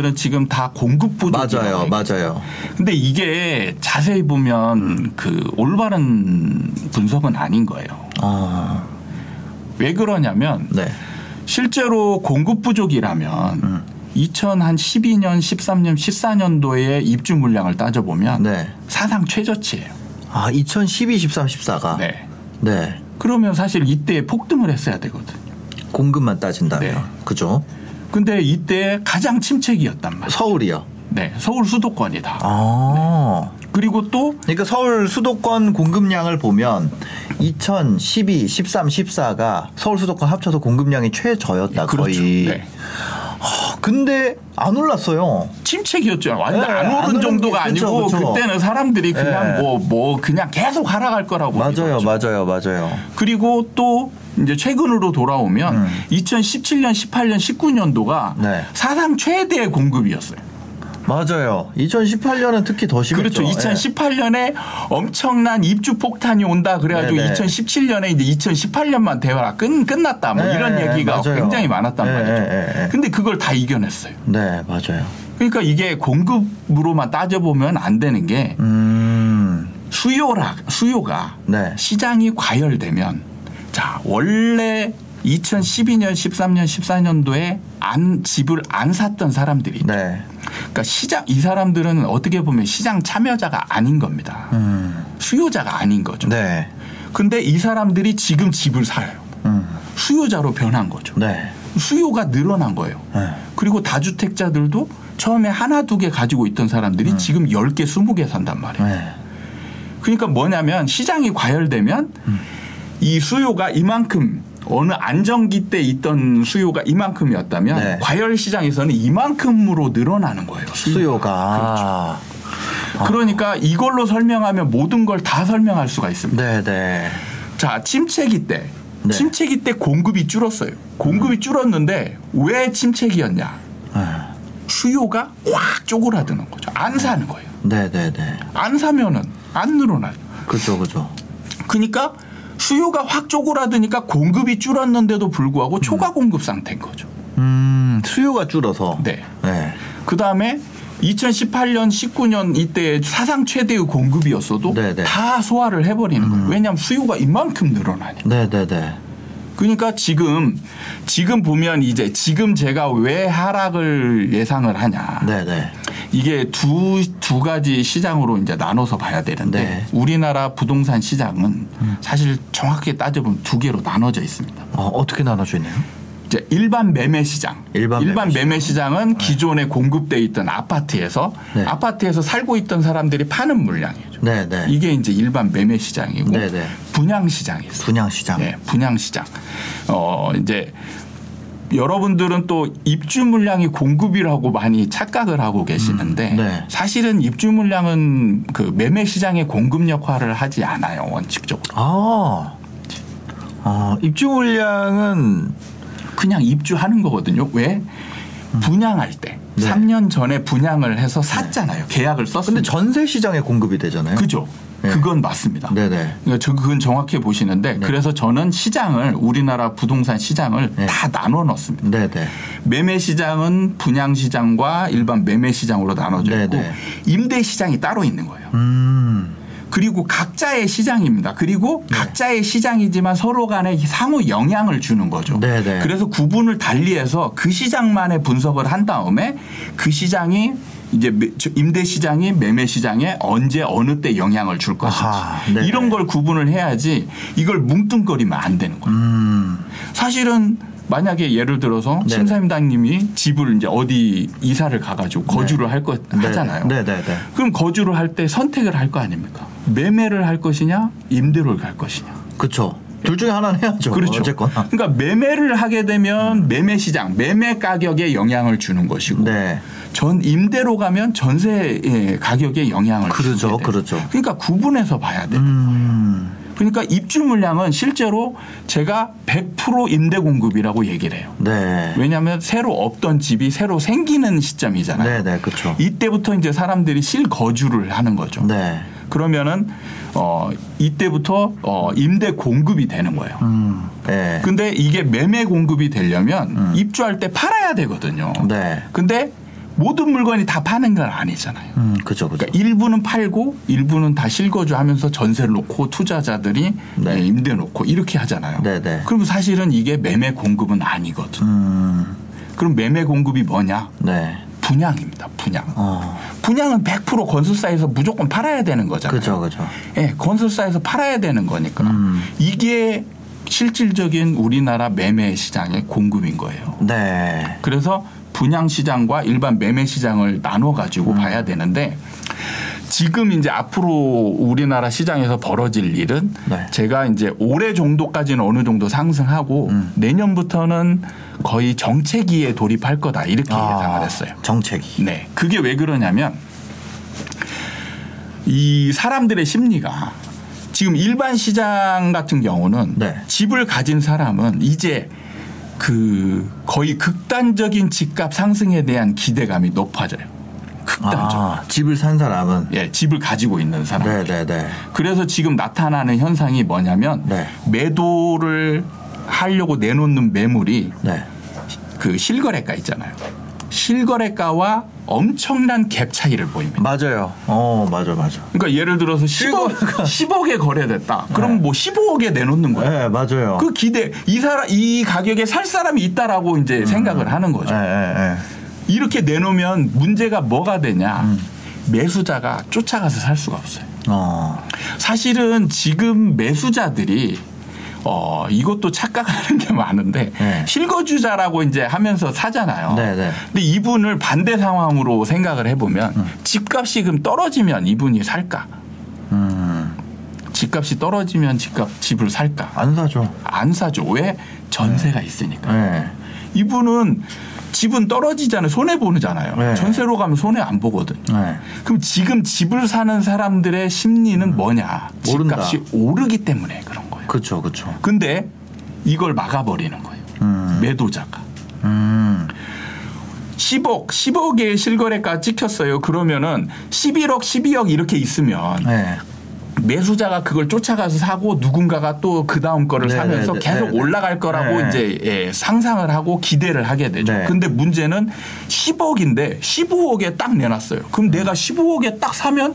전문가들은 지금 다 공급 부족 맞아요, 맞아요. 근데 이게 자세히 보면 그 올바른 분석은 아닌 거예요. 아, 왜 그러냐면 네. 실제로 공급 부족이라면 음. 2012년, 13년, 14년도에 입주 물량을 따져보면 네. 사상 최저치예요. 아, 2012, 13, 14가. 네. 네. 그러면 사실 이때 폭등을 했어야 되거든. 공급만 따진다면. 네. 그죠? 근데 이때 가장 침체기였단 말이에요. 서울이요. 네. 서울 수도권이다. 아. 그리고 또 그러니까 서울 수도권 공급량을 보면 2012, 13, 14가 서울 수도권 합쳐서 공급량이 최저였다 그렇죠. 거의. 네. 아, 근데 안 올랐어요. 침체기였죠. 완전 네, 안안 오른 오른 정도가 게- 아니고 그쵸. 그때는 사람들이 그냥 네. 뭐뭐 그냥 계속 하락할 거라고 맞아요, 믿었죠. 맞아요, 맞아요. 그리고 또 이제 최근으로 돌아오면 음. 2017년, 18년, 19년도가 네. 사상 최대의 공급이었어요. 맞아요. 2018년은 특히 더 심했죠. 그렇죠. 2018년에 엄청난 입주 폭탄이 온다 그래가지고 네네. 2017년에 이제 2018년만 대화가 끝, 끝났다 뭐 네, 이런 얘기가 맞아요. 굉장히 많았단 네, 말이죠. 네, 네. 근데 그걸 다 이겨냈어요. 네, 맞아요. 그러니까 이게 공급으로만 따져보면 안 되는 게 음. 수요라 수요가 네. 시장이 과열되면 자 원래 2012년, 13년, 14년도에 안 집을 안 샀던 사람들이. 네. 그러니까 시장 이 사람들은 어떻게 보면 시장 참여자가 아닌 겁니다. 음. 수요자가 아닌 거죠. 네. 근데 이 사람들이 지금 집을 사요. 음. 수요자로 변한 거죠. 네. 수요가 늘어난 거예요. 네. 그리고 다주택자들도 처음에 하나 두 개 가지고 있던 사람들이 지금 10개, 20개 산단 말이에요. 음. 네. 그러니까 뭐냐면 시장이 과열되면 음. 이 수요가 이만큼 어느 안정기 때 있던 수요가 이만큼이었다면 네. 과열 시장에서는 이만큼으로 늘어나는 거예요. 수요가. 그러니까 이걸로 설명하면 모든 걸 다 설명할 수가 있습니다. 네, 네. 자, 침체기 때 네. 침체기 때 공급이 줄었어요. 공급이 줄었는데 왜 침체기였냐? 네. 수요가 확 쪼그라드는 거죠. 안 사는 거예요. 네, 네, 네. 안 사면은 안 늘어나요. 그죠, 그죠. 그러니까 수요가 확 쪼그라드니까 공급이 줄었는데도 불구하고 초과 공급 상태인 거죠. 음, 수요가 줄어서. 네. 네. 그 다음에 2018년, 19년 이때 사상 최대의 공급이었어도 네, 네. 다 소화를 해버리는 거예요. 왜냐하면 수요가 이만큼 늘어나니까. 네, 네, 네. 그러니까 지금 지금 보면 이제 지금 제가 왜 하락을 예상을 하냐. 네, 네. 이게 두, 두 가지 시장으로 이제 나눠서 봐야 되는데 네. 우리나라 부동산 시장은 사실 정확하게 따져보면 두 개로 나눠져 있습니다. 어, 어떻게 나눠져 있나요? 이제 일반 매매 시장. 일반 매매 시장. 은 기존에 공급돼 있던 아파트에서 네. 아파트에서 살고 있던 사람들이 파는 물량이죠. 네, 네. 이게 이제 일반 매매 시장이고 네, 네. 분양 시장이 있어요. 분양 시장. 네, 분양 시장. 어, 이제 여러분들은 또 입주 물량이 공급이라고 많이 착각을 하고 계시는데 음, 네. 사실은 입주 물량은 그 매매 시장의 공급 역할을 하지 않아요 원칙적으로 아. 아, 입주 물량은 그냥 입주하는 거거든요. 왜 분양할 때 음. 네. 3년 전에 분양을 해서 샀잖아요. 계약을 근데 썼는데 전세 시장에 공급이 되잖아요. 그죠? 네. 그건 맞습니다. 네, 네. 그러니까 저 그건 정확히 보시는데 그래서 저는 시장을 우리나라 부동산 시장을 네. 다 나눠 넣습니다. 네, 네. 매매 시장은 분양 시장과 일반 매매 시장으로 나눠져 있고 네네. 임대 시장이 따로 있는 거예요. 음. 그리고 각자의 시장입니다. 그리고 네. 각자의 시장이지만 서로 간에 상호 영향을 주는 거죠. 네네. 그래서 구분을 달리해서 그 시장만의 분석을 한 다음에 그 시장이 이제 임대 시장이 매매 시장에 언제 어느 때 영향을 줄 것인지 아하, 네네. 이런 걸 구분을 해야지 이걸 뭉뚱거리면 안 되는 거예요. 음. 사실은 만약에 예를 들어서 네네. 심사임당님이 집을 이제 어디 이사를 가가지고 거주를 할거 하잖아요. 네, 네, 네. 그럼 거주를 할 때 선택을 할 거 아닙니까? 매매를 할 것이냐, 임대를 갈 것이냐. 그렇죠. 둘 중에 하나는 해야죠. 그렇죠. 어쨌거나. 그러니까 매매를 하게 되면 매매 시장, 매매 가격에 영향을 주는 것이고 네. 전 임대로 가면 전세 예, 가격에 영향을 그러죠, 주게. 그러죠. 그러니까 구분해서 봐야 돼요. 음. 그러니까 입주 물량은 실제로 제가 100% 임대 공급이라고 얘기를 해요. 네. 왜냐하면 새로 없던 집이 새로 생기는 시점이잖아요. 네, 네, 그렇죠. 이때부터 이제 사람들이 실거주를 하는 거죠. 네. 그러면은 어 이때부터 어 임대 공급이 되는 거예요. 음. 네. 근데 이게 매매 공급이 되려면 입주할 때 팔아야 되거든요. 네. 근데 모든 물건이 다 파는 건 아니잖아요. 음, 그죠, 그죠. 그러니까 일부는 팔고 일부는 다 실거주하면서 전세를 놓고 투자자들이 네. 예, 임대 놓고 이렇게 하잖아요. 네, 네. 그럼 사실은 이게 매매 공급은 아니거든. 음. 그럼 매매 공급이 뭐냐? 네. 분양입니다. 분양. 어. 분양은 100% 건설사에서 무조건 팔아야 되는 거잖아요. 그죠, 그죠. 예, 건설사에서 팔아야 되는 거니까 음. 이게 실질적인 우리나라 매매 시장의 공급인 거예요. 네. 그래서 분양 시장과 일반 매매 시장을 나눠 음. 가지고 봐야 되는데 지금 이제 앞으로 우리나라 시장에서 벌어질 일은 네. 제가 이제 올해 정도까지는 어느 정도 상승하고 음. 내년부터는 거의 정체기에 돌입할 거다 이렇게 예상을 했어요. 아, 정책이. 네. 그게 왜 그러냐면 이 사람들의 심리가 지금 일반 시장 같은 경우는 네. 집을 가진 사람은 이제 그 거의 극단적인 집값 상승에 대한 기대감이 높아져요. 극단적. 아, 집을 산 사람은. 예, 집을 가지고 있는 사람. 네, 네, 네. 그래서 지금 나타나는 현상이 뭐냐면 네. 매도를 하려고 내놓는 매물이 네. 그 실거래가 있잖아요. 실거래가와 엄청난 갭 차이를 보입니다. 맞아요. 어, 맞아, 맞아. 그러니까 예를 들어서 10억, 10억에 거래됐다. 그럼 네. 뭐 15억에 내놓는 거예요. 네, 맞아요. 그 기대 이 사람 이 가격에 살 사람이 있다라고 이제 생각을 하는 거죠. 네, 네, 네. 이렇게 내놓으면 문제가 뭐가 되냐? 음. 매수자가 쫓아가서 살 수가 없어요. 어. 사실은 지금 매수자들이 어 이것도 착각하는 게 많은데 네. 실거주자라고 이제 하면서 사잖아요. 네, 네. 근데 이분을 반대 상황으로 생각을 해보면 집값이 그럼 떨어지면 이분이 살까? 음. 집값이 떨어지면 집값 집을 살까? 안 사죠. 안 사죠. 왜? 전세가 있으니까. 네. 이분은 집은 떨어지잖아요. 손해 보잖아요. 네. 전세로 가면 손해 안 보거든. 네. 그럼 지금 집을 사는 사람들의 심리는 뭐냐? 모른다. 집값이 오르기 때문에 그런 그쵸, 그쵸. 근데 이걸 막아버리는 거예요. 음. 매도자가. 음. 10억, 10억의 실거래가 찍혔어요. 그러면은 11억, 12억 이렇게 있으면 네. 매수자가 그걸 쫓아가서 사고 누군가가 또 그 다음 거를 네, 사면서 네, 네, 계속 네, 네. 올라갈 거라고 네. 이제 예, 상상을 하고 기대를 하게 되죠. 네. 근데 문제는 10억인데 15억에 딱 내놨어요. 그럼 내가 15억에 딱 사면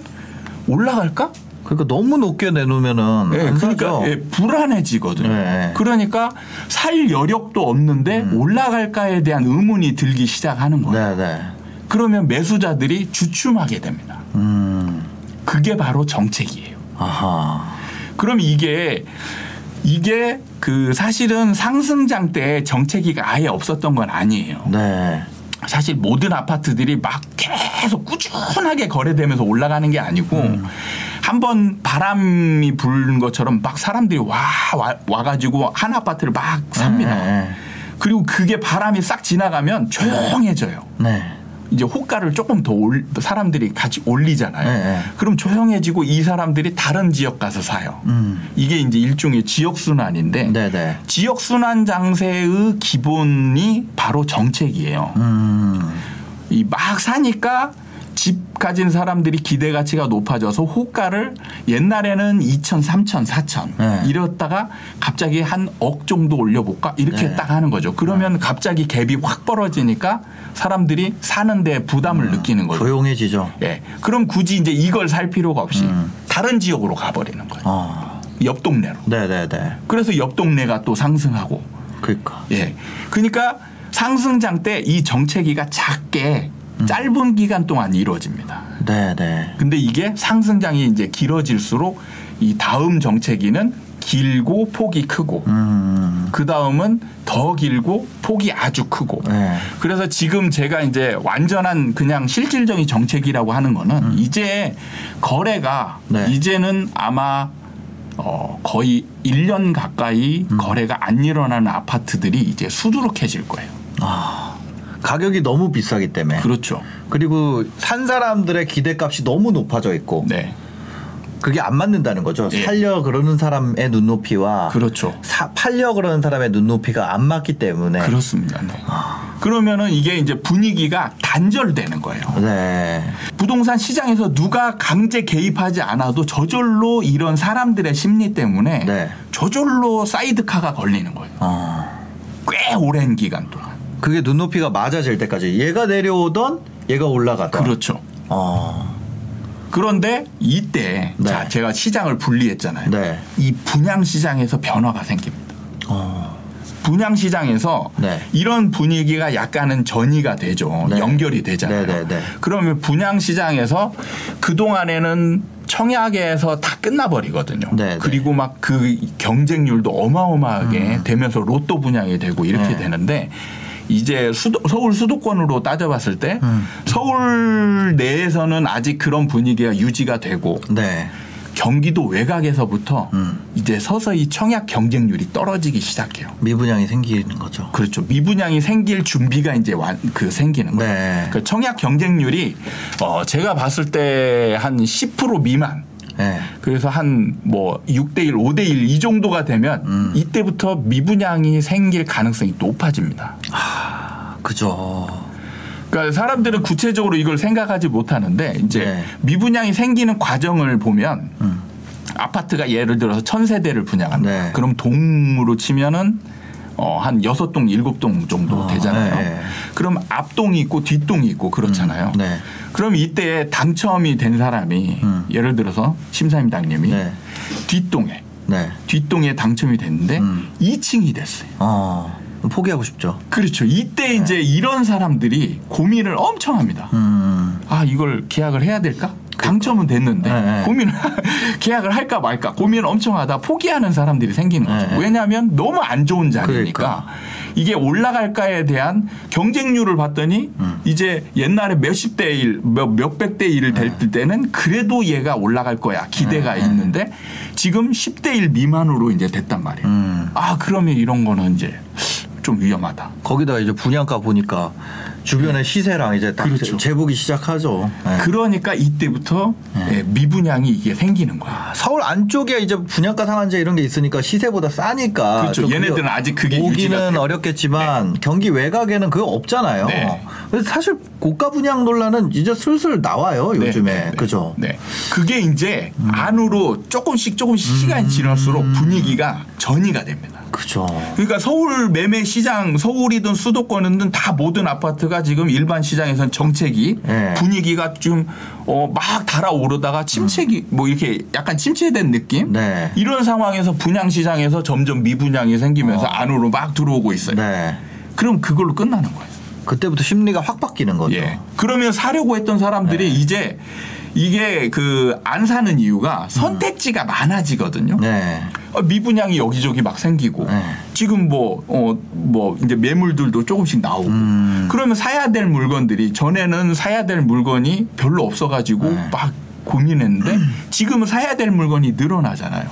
올라갈까? 그러니까 너무 높게 내놓으면은 예, 안 그러니까. 예, 불안해지거든요. 네. 그러니까 살 여력도 없는데 올라갈까에 대한 의문이 들기 시작하는 거예요. 네, 네. 그러면 매수자들이 주춤하게 됩니다. 음. 그게 바로 정책이에요. 아하. 그럼 이게 이게 그 사실은 상승장 때 정체기가 아예 없었던 건 아니에요. 네. 사실 모든 아파트들이 막 계속 꾸준하게 거래되면서 올라가는 게 아니고 음. 한번 바람이 부는 것처럼 막 사람들이 와, 와 와가지고 한 아파트를 막 삽니다. 네, 그리고 그게 바람이 싹 지나가면 조용해져요. 네. 이제 호가를 조금 더 올, 사람들이 같이 올리잖아요. 네, 네. 그럼 조용해지고 이 사람들이 다른 지역 가서 사요. 음. 이게 이제 일종의 지역 순환인데 네, 네. 지역 순환 장세의 기본이 바로 정책이에요. 음. 이막 사니까 집 가진 사람들이 기대 가치가 높아져서 호가를 옛날에는 2천, 3천, 4천 네. 이랬다가 갑자기 한 억 정도 올려볼까 이렇게 네. 딱 하는 거죠. 그러면 갑자기 갭이 확 벌어지니까 사람들이 사는데 부담을 느끼는 거죠. 조용해지죠. 예. 그럼 굳이 이제 이걸 살 필요가 없이 음. 다른 지역으로 가버리는 거예요. 어. 옆 동네로. 네, 네, 네. 그래서 옆 동네가 또 상승하고. 그러니까. 예. 그러니까 상승장 때 이 정체기가 작게 음. 짧은 기간 동안 이루어집니다. 네, 네. 근데 이게 상승장이 이제 길어질수록 이 다음 정체기는 길고 폭이 크고 음. 그 다음은 더 길고 폭이 아주 크고 네. 그래서 지금 제가 이제 완전한 그냥 실질적인 정책이라고 하는 거는 이제 거래가 네. 이제는 아마 어, 거의 1년 가까이 거래가 안 일어나는 아파트들이 이제 수두룩해질 거예요. 아, 가격이 너무 비싸기 때문에. 그렇죠. 그리고 산 사람들의 기대값이 너무 높아져 있고 네. 그게 안 맞는다는 거죠. 예. 살려 그러는 사람의 눈높이와 그렇죠. 사, 팔려 그러는 사람의 눈높이가 안 맞기 때문에 그렇습니다. 네. 그러면은 이게 이제 분위기가 단절되는 거예요. 네. 부동산 시장에서 누가 강제 개입하지 않아도 저절로 이런 사람들의 심리 때문에 네. 저절로 사이드카가 걸리는 거예요. 어. 꽤 오랜 기간 동안. 그게 눈높이가 맞아질 때까지 얘가 내려오던 얘가 올라가던 그렇죠. 어. 그런데 이때 네. 자 제가 시장을 분리했잖아요. 네. 이 분양 시장에서 변화가 생깁니다. 어. 분양 시장에서 네. 이런 분위기가 약간은 전이가 되죠. 네. 연결이 되잖아요. 네, 네, 네. 그러면 분양 시장에서 그 동안에는 청약에서 다 끝나버리거든요. 그리고 막 그 경쟁률도 어마어마하게 되면서 로또 분양이 되고 이렇게 음. 네. 되는데 이제 수도, 서울 수도권으로 따져봤을 때 음. 서울 내에서는 아직 그런 분위기가 유지가 되고 네. 경기도 외곽에서부터 음. 이제 서서히 청약 경쟁률이 떨어지기 시작해요. 미분양이 생기는 거죠. 그렇죠. 미분양이 생길 준비가 이제 완, 그 생기는 거예요. 네. 그 청약 경쟁률이 어 제가 봤을 때 한 10% 미만. 네. 그래서 한 뭐 6대1, 5대1 이 정도가 되면 음. 이때부터 미분양이 생길 가능성이 높아집니다. 그죠. 그러니까 사람들은 구체적으로 이걸 생각하지 못하는데 이제 네. 미분양이 생기는 과정을 보면 음. 아파트가 예를 들어서 천 세대를 분양한다. 네. 그럼 동으로 치면은 어, 한 여섯 동, 일곱 동 정도 어, 되잖아요. 네. 그럼 앞동이 있고 뒷동이 있고 그렇잖아요. 음, 네. 그럼 이때 당첨이 된 사람이 음. 예를 들어서 심사임당님이 네. 뒷동에 네. 뒷동에 당첨이 됐는데 음. 2층이 됐어요. 어. 포기하고 싶죠. 그렇죠. 이때 이제 이런 사람들이 고민을 엄청 합니다. 음. 아 이걸 계약을 해야 될까? 당첨은 됐는데 네, 네. 고민을 계약을 할까 말까 고민을 엄청 하다 포기하는 사람들이 생기는 거죠. 네. 왜냐하면 너무 안 좋은 자리니까 그러니까. 이게 올라갈까에 대한 경쟁률을 봤더니 음. 이제 옛날에 몇십 대 일, 몇 몇백 대 일을 될 때는 그래도 얘가 올라갈 거야 기대가 네, 네. 있는데 지금 10대 일 미만으로 이제 됐단 말이에요. 음. 아 그러면 이런 거는 이제 좀 위험하다. 거기다가 이제 분양가 보니까 주변의 시세랑 이제 딱 그렇죠. 재보기 시작하죠. 네. 그러니까 이때부터 네. 예, 미분양이 이게 생기는 거야. 서울 안쪽에 이제 분양가 상한제 이런 게 있으니까 시세보다 싸니까 그렇죠. 좀 얘네들은 아직 그게 오기는. 어렵겠지만 경기 외곽에는 그거 없잖아요. 네. 그래서 사실 고가 분양 논란은 이제 슬슬 나와요 네, 요즘에 네, 네. 그죠? 네. 그게 이제 음. 안으로 조금씩 조금씩 시간이 지날수록 분위기가 전이가 됩니다. 그죠. 그러니까 서울 매매 시장, 서울이든 수도권이든 다 모든 아파트가 지금 일반 시장에서는 정책이 네. 분위기가 좀 어, 막 달아오르다가 침체기 뭐 이렇게 약간 침체된 느낌? 음. 네. 이런 상황에서 분양 시장에서 점점 미분양이 생기면서 어. 안으로 막 들어오고 있어요. 네. 그럼 그걸로 끝나는 거예요. 그때부터 심리가 확 바뀌는 거죠. 예. 그러면 사려고 했던 사람들이 네. 이제 이게 그 안 사는 이유가 선택지가 많아지거든요. 네. 어, 미분양이 여기저기 막 생기고 네. 지금 뭐어 뭐 이제 매물들도 조금씩 나오고 음. 그러면 사야 될 물건들이 전에는 사야 될 물건이 별로 없어가지고 네. 막 고민했는데 지금은 사야 될 물건이 늘어나잖아요.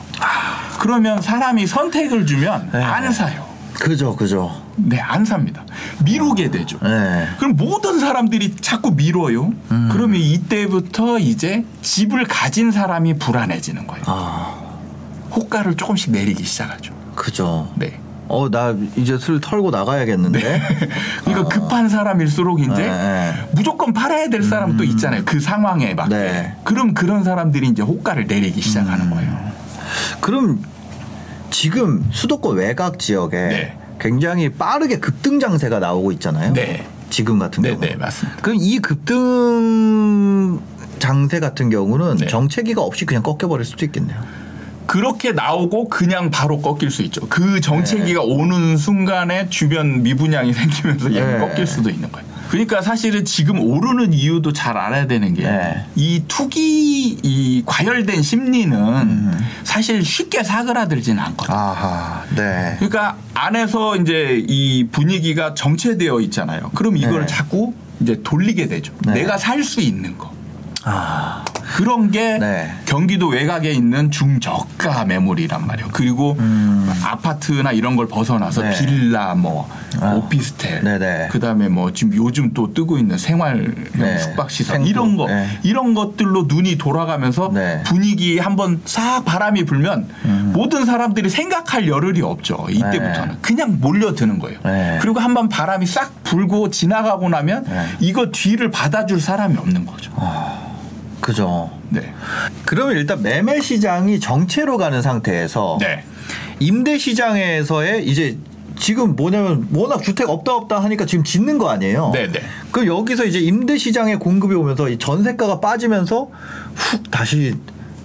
그러면 사람이 선택을 주면 네. 안 사요. 그죠, 그죠. 네, 안 삽니다. 미루게 되죠. 네. 그럼 모든 사람들이 자꾸 미뤄요. 음. 그러면 이때부터 이제 집을 가진 사람이 불안해지는 거예요. 아, 호가를 조금씩 내리기 시작하죠. 그죠. 네. 어, 나 이제 술 털고 나가야겠는데. 그러니까 급한 사람일수록 이제 네, 네. 무조건 팔아야 될 사람 도 있잖아요. 그 상황에 맞게. 네. 그럼 그런 사람들이 이제 호가를 내리기 시작하는 거예요. 그럼 지금 수도권 외곽 지역에 네. 굉장히 빠르게 급등 장세가 나오고 있잖아요. 네. 지금 같은 네, 경우. 네, 맞습니다. 그럼 이 급등 장세 같은 경우는 네. 정체기가 없이 그냥 꺾여버릴 수도 있겠네요. 그렇게 나오고 그냥 바로 꺾일 수 있죠. 그 정체기가 오는 순간에 주변 미분양이 생기면서 네. 꺾일 수도 있는 거예요. 그러니까 사실은 지금 오르는 이유도 잘 알아야 되는 게이 네. 투기 이 과열된 심리는 음. 사실 쉽게 사그라들지는 않거든요. 아하, 네. 그러니까 안에서 이제 이 분위기가 정체되어 있잖아요. 그럼 이걸 네. 자꾸 이제 돌리게 되죠. 네. 내가 살 수 있는 거. 아, 그런 게 네. 경기도 외곽에 있는 중저가 매물이란 말이에요. 그리고 아파트나 이런 걸 벗어나서 음. 네. 빌라 뭐 아. 오피스텔 네네. 그다음에 뭐 지금 요즘 또 뜨고 있는 생활형 네. 숙박 시설 생수. 이런 거 네. 이런 것들로 눈이 돌아가면서 네. 음. 분위기 한번 싹 바람이 불면 모든 사람들이 생각할 여를이 없죠. 이때부터는 네. 그냥 몰려드는 거예요. 네. 그리고 한번 바람이 싹 불고 지나가고 나면 네. 이거 뒤를 받아줄 사람이 없는 거죠. 그죠. 네. 그러면 일단 매매 시장이 정체로 가는 상태에서 네. 임대 시장에서의 이제 지금 뭐냐면 워낙 주택 없다 없다 하니까 지금 짓는 거 아니에요. 네네. 그럼 여기서 이제 임대 시장의 공급이 오면서 이 전세가가 빠지면서 훅 다시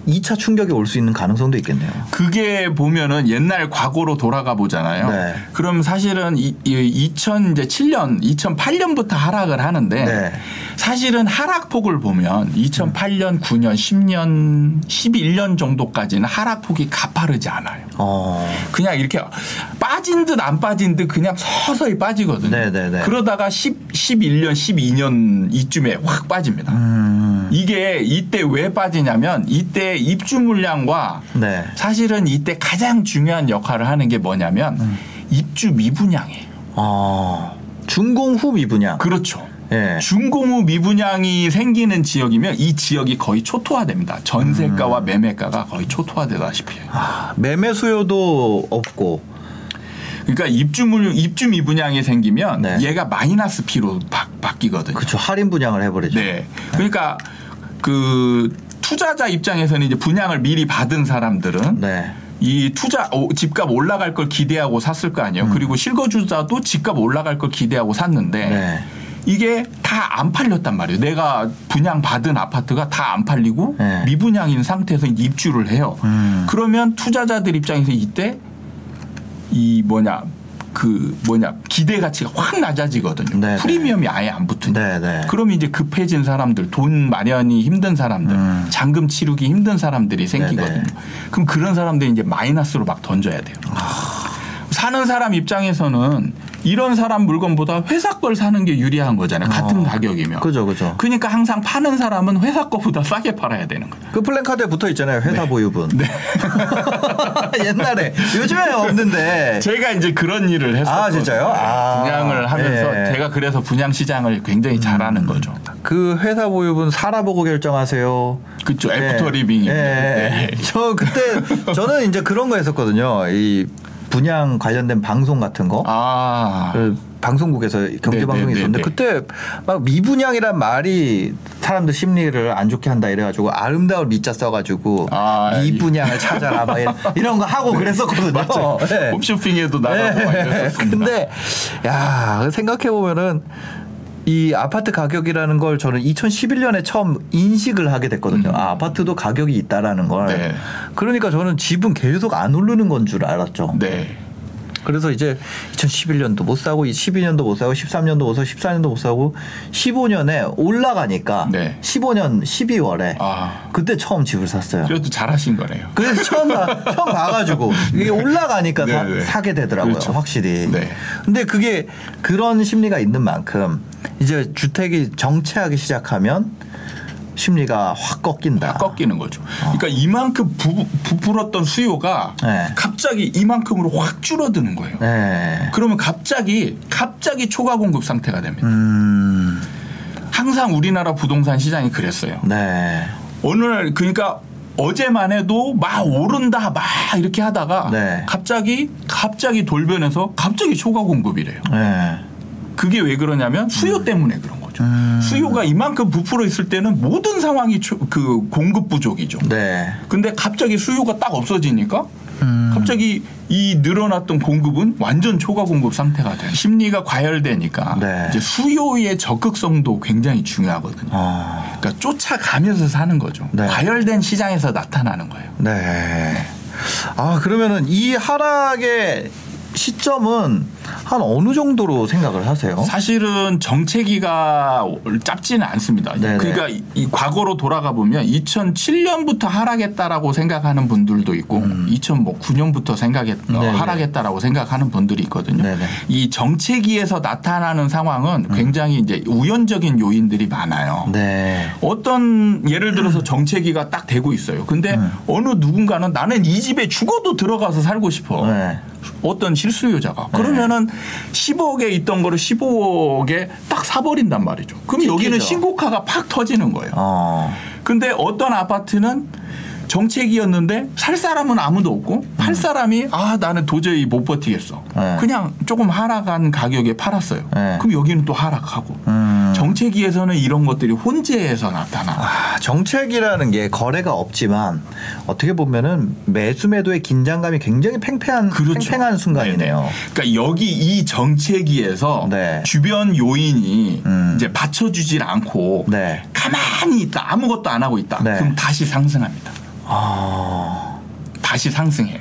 2차 충격이 올 수 있는 가능성도 있겠네요. 그게 보면은 옛날 과거로 돌아가 보잖아요. 네. 그럼 사실은 이, 이 2007년, 2008년부터 하락을 하는데 네. 사실은 하락폭을 보면 2008년, 9년, 10년, 11년 정도까지는 하락폭이 가파르지 않아요. 어. 그냥 이렇게 빠진 듯 안 빠진 듯 그냥 서서히 빠지거든요. 네네네. 그러다가 10, 11년, 12년 이쯤에 확 빠집니다. 음. 이게 이때 왜 빠지냐면 이때 입주 물량과 네. 사실은 이때 가장 중요한 역할을 하는 게 뭐냐면 음. 입주 미분양이에요. 어. 중공 후 미분양. 그렇죠. 예. 중공후 미분양이 생기는 지역이면 이 지역이 거의 초토화됩니다. 음. 전세가와 매매가가 거의 초토화되다시피. 아, 매매 수요도 없고. 그러니까 입주 물 입주 미분양이 생기면 네. 얘가 마이너스 P로 바, 바뀌거든요. 그렇죠. 할인 분양을 해버리죠. 네. 그러니까 그 투자자 입장에서는 이제 분양을 미리 받은 사람들은 네. 이 투자 오, 집값 올라갈 걸 기대하고 샀을 거 아니에요. 그리고 실거주자도 집값 올라갈 걸 기대하고 샀는데 음. 네. 이게 다 안 팔렸단 말이에요. 내가 분양 받은 아파트가 다 안 팔리고 네. 미분양인 상태에서 입주를 해요. 음. 그러면 투자자들 입장에서 이때 이 뭐냐 그 뭐냐 기대 가치가 확 낮아지거든요. 네, 네. 프리미엄이 아예 안 붙으니까. 네, 네. 그러면 이제 급해진 사람들, 돈 마련이 힘든 사람들, 음. 잔금 치르기 힘든 사람들이 생기거든요. 네, 그럼 그런 사람들이 이제 마이너스로 막 던져야 돼요. 사는 사람 입장에서는 이런 사람 물건보다 회사 걸 사는 게 유리한 거잖아요. 같은 가격이면. 어. 그죠, 그죠. 그러니까 항상 파는 사람은 회사 거보다 싸게 팔아야 되는 거예요. 그 플랜카드에 붙어 있잖아요. 회사 보유분. 네. 옛날에. 요즘에 없는데. 제가 이제 그런 일을 했었거든요. 아, 진짜요? 아. 분양을 하면서 예. 제가 그래서 분양 시장을 굉장히 잘하는 거죠. 그 회사 보유분 살아보고 결정하세요. 그쵸. 예. after living입니다. 예. 네. 저 그때 저는 이제 그런 거 했었거든요. 이 분양 관련된 방송 같은 거. 아. 그 방송국에서 경제 네, 방송이 네, 있었는데 네, 네. 그때 막 미분양이란 말이 사람들 심리를 안 좋게 한다 이래가지고 아름다운 미자 써가지고 아, 이- 미분양을 찾아라 막 이런, 거 하고 그랬었거든요. 맞죠. 네. 홈쇼핑에도 나가고 막 네. 이랬었습니다. 근데 야 생각해 보면은 이 아파트 가격이라는 걸 저는 2011년에 처음 인식을 하게 됐거든요. 아, 아파트도 가격이 있다라는 걸. 음. 네. 그러니까 저는 집은 계속 안 오르는 건 줄 알았죠. 네. 그래서 이제 2011년도 못 사고 12년도 못 사고 13년도 못 사고 14년도 못 사고 15년에 올라가니까 네. 15년 12월에 아. 그때 처음 집을 샀어요. 그래도 잘하신 거네요. 그래서 처음 봐, 처음 봐가지고 이게 올라가니까 사, 네, 네. 사 게 되더라고요, 그렇죠. 확실히. 네. 근데 그게 그런 심리가 있는 만큼 이제 주택이 정체하기 시작하면 심리가 확 꺾인다. 꺾이는 거죠. 그러니까 이만큼 부, 부풀었던 수요가 네. 갑자기 이만큼으로 확 줄어드는 거예요. 네. 그러면 갑자기 갑자기 초과 공급 상태가 됩니다. 음. 항상 우리나라 부동산 시장이 그랬어요. 네. 날 그러니까 어제만 해도 막 오른다 막 이렇게 하다가 네. 갑자기 갑자기 돌변해서 갑자기 초과 공급이래요. 네. 그게 왜 그러냐면 수요 때문에 그런 거죠. 음. 수요가 이만큼 부풀어 있을 때는 모든 상황이 초- 그 공급 부족이죠. 네. 근데 갑자기 수요가 딱 없어지니까 음. 갑자기 이 늘어났던 공급은 완전 초과 공급 상태가 돼요. 심리가 과열되니까 네. 이제 수요의 적극성도 굉장히 중요하거든요. 어. 그러니까 쫓아가면서 사는 거죠. 네. 과열된 시장에서 나타나는 거예요. 네. 아, 그러면은 이 하락의 시점은 한 어느 정도로 생각을 하세요? 사실은 정체기가 짧지는 않습니다. 네네. 그러니까 이, 이 과거로 돌아가 보면 2007년부터 하락했다라고 생각하는 분들도 있고 2009년부터 생각했 어, 음. 하락했다라고 생각하는 분들이 있거든요. 네네. 이 정체기에서 나타나는 상황은 굉장히 이제 우연적인 요인들이 많아요. 네. 어떤 예를 들어서 정체기가 딱 되고 있어요. 근데 음. 어느 누군가는 나는 이 집에 죽어도 들어가서 살고 싶어. 네. 어떤 실수요자가 그러면은 10억에 있던 거를 15억에 딱 사버린단 말이죠. 그럼 여기는. 신고가가 팍 터지는 거예요. 어. 근데 어떤 아파트는 정책이었는데 살 사람은 아무도 없고 팔 사람이 아 나는 도저히 못 버티겠어. 음. 네. 그냥 조금 하락한 가격에 팔았어요. 네. 그럼 여기는 또 하락하고 음. 정체기에서는 이런 것들이 혼재해서 나타나. 아, 정책이라는 게 거래가 없지만 어떻게 보면은 매수 매도의 긴장감이 굉장히 팽팽한 팽팽한 순간이네요. 네네. 그러니까 여기 이 정체기에서 네. 주변 요인이 음. 이제 받쳐주질 않고 네. 가만히 있다 아무것도 안 하고 있다. 네. 그럼 다시 상승합니다. 아. 다시 상승해요.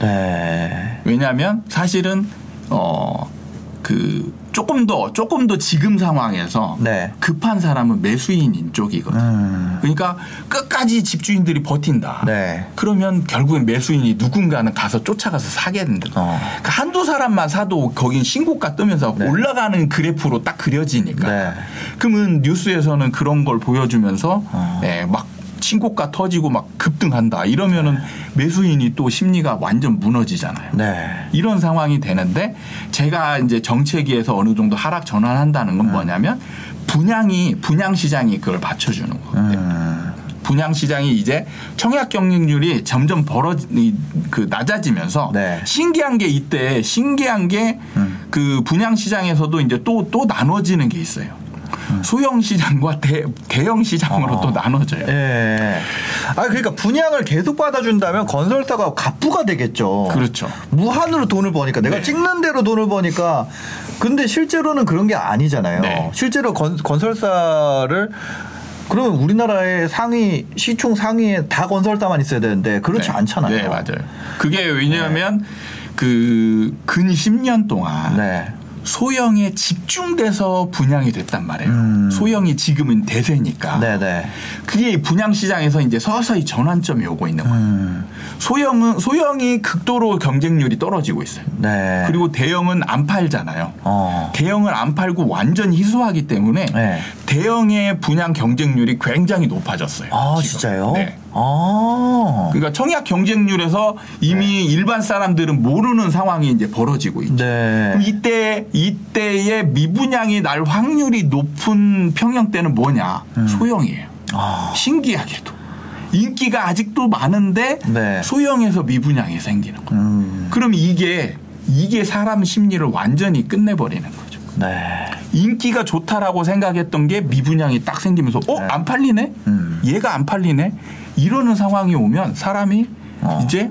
네. 왜냐하면 사실은 어 그 조금 더 조금 더 지금 상황에서 네. 급한 사람은 매수인인 쪽이거든. 요 음. 그러니까 끝까지 집주인들이 버틴다. 네. 그러면 결국엔 매수인이 누군가는 가서 쫓아가서 사게 된다. 어. 그러니까 한두 사람만 사도 거긴 신고가 뜨면서 네. 올라가는 그래프로 딱 그려지니까. 네. 그러면 뉴스에서는 그런 걸 보여주면서 어. 예, 막 신고가 터지고 막 급등한다. 이러면은 매수인이 또 심리가 완전 무너지잖아요. 네. 이런 상황이 되는데 제가 이제 정체기에서 어느 정도 하락 전환한다는 음. 건 뭐냐면 분양이 분양 시장이 그걸 받쳐주는 거거든요. 음. 분양 시장이 이제 청약 경쟁률이 점점 벌어지 그 낮아지면서 네. 신기한 게 이때 신기한 게그 음. 분양 시장에서도 이제 또또 나눠지는 게 있어요. 소형 시장과 대, 대형 시장으로 어. 또 나눠져요. 예. 아 그러니까 분양을 계속 받아준다면 건설사가 갑부가 되겠죠. 그렇죠. 무한으로 돈을 버니까 내가 네. 찍는 대로 돈을 버니까 근데 실제로는 그런 게 아니잖아요. 네. 실제로 건, 건설사를 그러면 우리나라의 상위 시총 상위에 다 건설사만 있어야 되는데 그렇지 네. 않잖아요. 네, 맞아요. 그게 왜냐하면 그 근 10년 동안 네. 소형에 집중돼서 분양이 됐단 말이에요. 음. 소형이 지금은 대세니까. 네, 네. 그게 분양 시장에서 이제 서서히 전환점이 오고 있는 거예요. 음. 소형은 소형이 극도로 경쟁률이 떨어지고 있어요. 네. 그리고 대형은 안 팔잖아요. 어. 대형을 안 팔고 완전 희소하기 때문에 네. 대형의 분양 경쟁률이 굉장히 높아졌어요. 아, 지금. 진짜요? 네. 아. 그러니까 청약 경쟁률에서 이미 일반 사람들은 모르는 상황이 이제 벌어지고 있죠. 네. 그럼 이때 이때의 미분양이 날 확률이 높은 평형 때는 뭐냐? 소형이에요. 음. 아. 신기하게도 인기가 아직도 많은데 네. 소형에서 미분양이 생기는 거예요. 음. 그럼 이게 이게 사람 심리를 완전히 끝내버리는 거죠. 네. 인기가 좋다라고 생각했던 게 미분양이 딱 생기면서 어 네. 안 팔리네 음. 얘가 안 팔리네 이러는 상황이 오면 사람이 어. 이제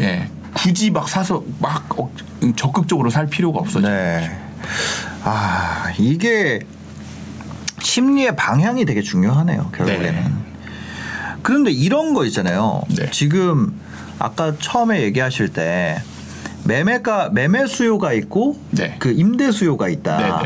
예 굳이 막 사서 막 어, 적극적으로 살 필요가 없어져 네. 아, 이게 심리의 방향이 되게 중요하네요, 결국에는. 네. 그런데 이런 거 있잖아요. 네. 지금 아까 처음에 얘기하실 때 매매가 매매 수요가 있고 네. 그 임대 수요가 있다.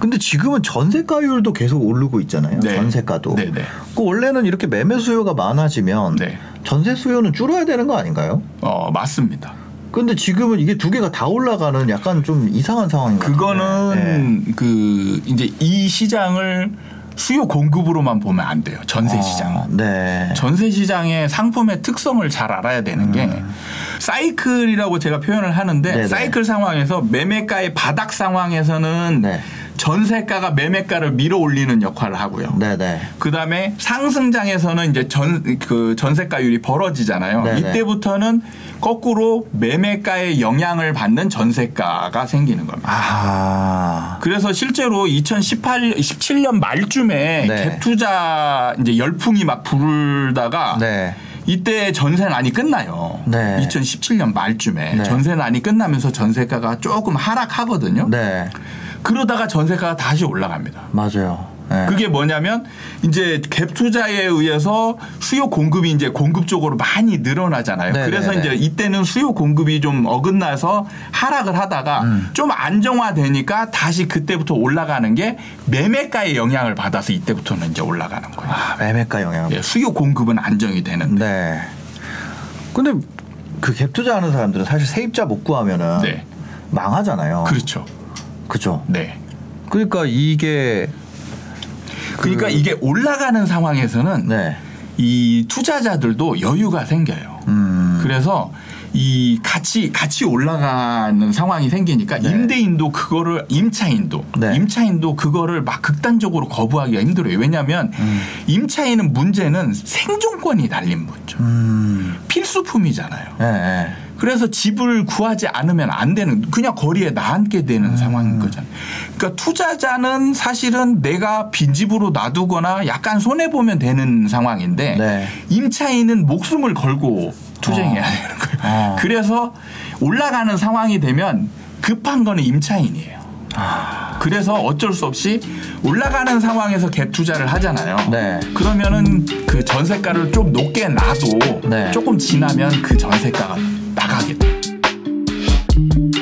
네, 네. 근데 지금은 전세가율도 계속 오르고 있잖아요. 네. 전세가도. 네, 네. 그 원래는 이렇게 매매 수요가 많아지면 네. 전세 수요는 줄어야 되는 거 아닌가요? 어 맞습니다. 근데 지금은 이게 두 개가 다 올라가는 약간 좀 이상한 상황인 것. 그거는 그 이제 이 시장을 수요 공급으로만 보면 안 돼요. 전세 시장. 네. 전세 시장의 상품의 특성을 잘 알아야 되는 게 사이클이라고 제가 표현을 하는데 음. 네네. 사이클 상황에서 매매가의 바닥 상황에서는 네. 전세가가 매매가를 밀어 올리는 역할을 하고요. 네네. 그다음에 상승장에서는 이제 전 그 전세가율이 벌어지잖아요. 네네. 이때부터는 거꾸로 매매가의 영향을 받는 전세가가 생기는 겁니다. 아. 그래서 실제로 2018, 17년 말쯤에 네. 갭 투자 이제 열풍이 막 불다가 네. 이때 전세난이 끝나요. 네. 2017년 말쯤에 네. 전세난이 끝나면서 전세가가 조금 하락하거든요. 네. 그러다가 전세가가 다시 올라갑니다. 맞아요. 네. 그게 뭐냐면 이제 갭 투자에 의해서 수요 공급이 이제 공급 쪽으로 많이 늘어나잖아요. 네, 그래서 네, 네. 이제 이때는 수요 공급이 좀 어긋나서 하락을 하다가 음. 좀 안정화되니까 다시 그때부터 올라가는 게 매매가의 영향을 받아서 이때부터는 이제 올라가는 거예요. 아, 매매가 영향. 예, 수요 공급은 안정이 되는. 네. 근데 그 갭 투자하는 사람들은 사실 세입자 못 구하면은 네. 망하잖아요. 그렇죠. 그죠. 네. 그러니까 이게 그러니까 그- 이게 올라가는 상황에서는 네. 이 투자자들도 여유가 생겨요. 음. 그래서 이 같이 같이 올라가는 상황이 생기니까 네. 임대인도 그거를 임차인도 네. 임차인도 그거를 막 극단적으로 거부하기가 힘들어요. 왜냐하면 임차인은 문제는 생존권이 달린 문제. 음. 필수품이잖아요. 네, 네. 그래서 집을 구하지 않으면 안 되는 그냥 거리에 나앉게 음. 되는 상황인 거잖아요. 그러니까 투자자는 사실은 내가 빈집으로 놔두거나 약간 손해 보면 되는 상황인데 네. 임차인은 목숨을 걸고 투쟁해야 어. 되는 거예요. 어. 그래서 올라가는 상황이 되면 급한 거는 임차인이에요. 아. 그래서 어쩔 수 없이 올라가는 상황에서 갭 투자를 하잖아요. 네. 그러면은 그 전세가를 좀 높게 놔도 네. 조금 지나면 그 전세가가 掲げた。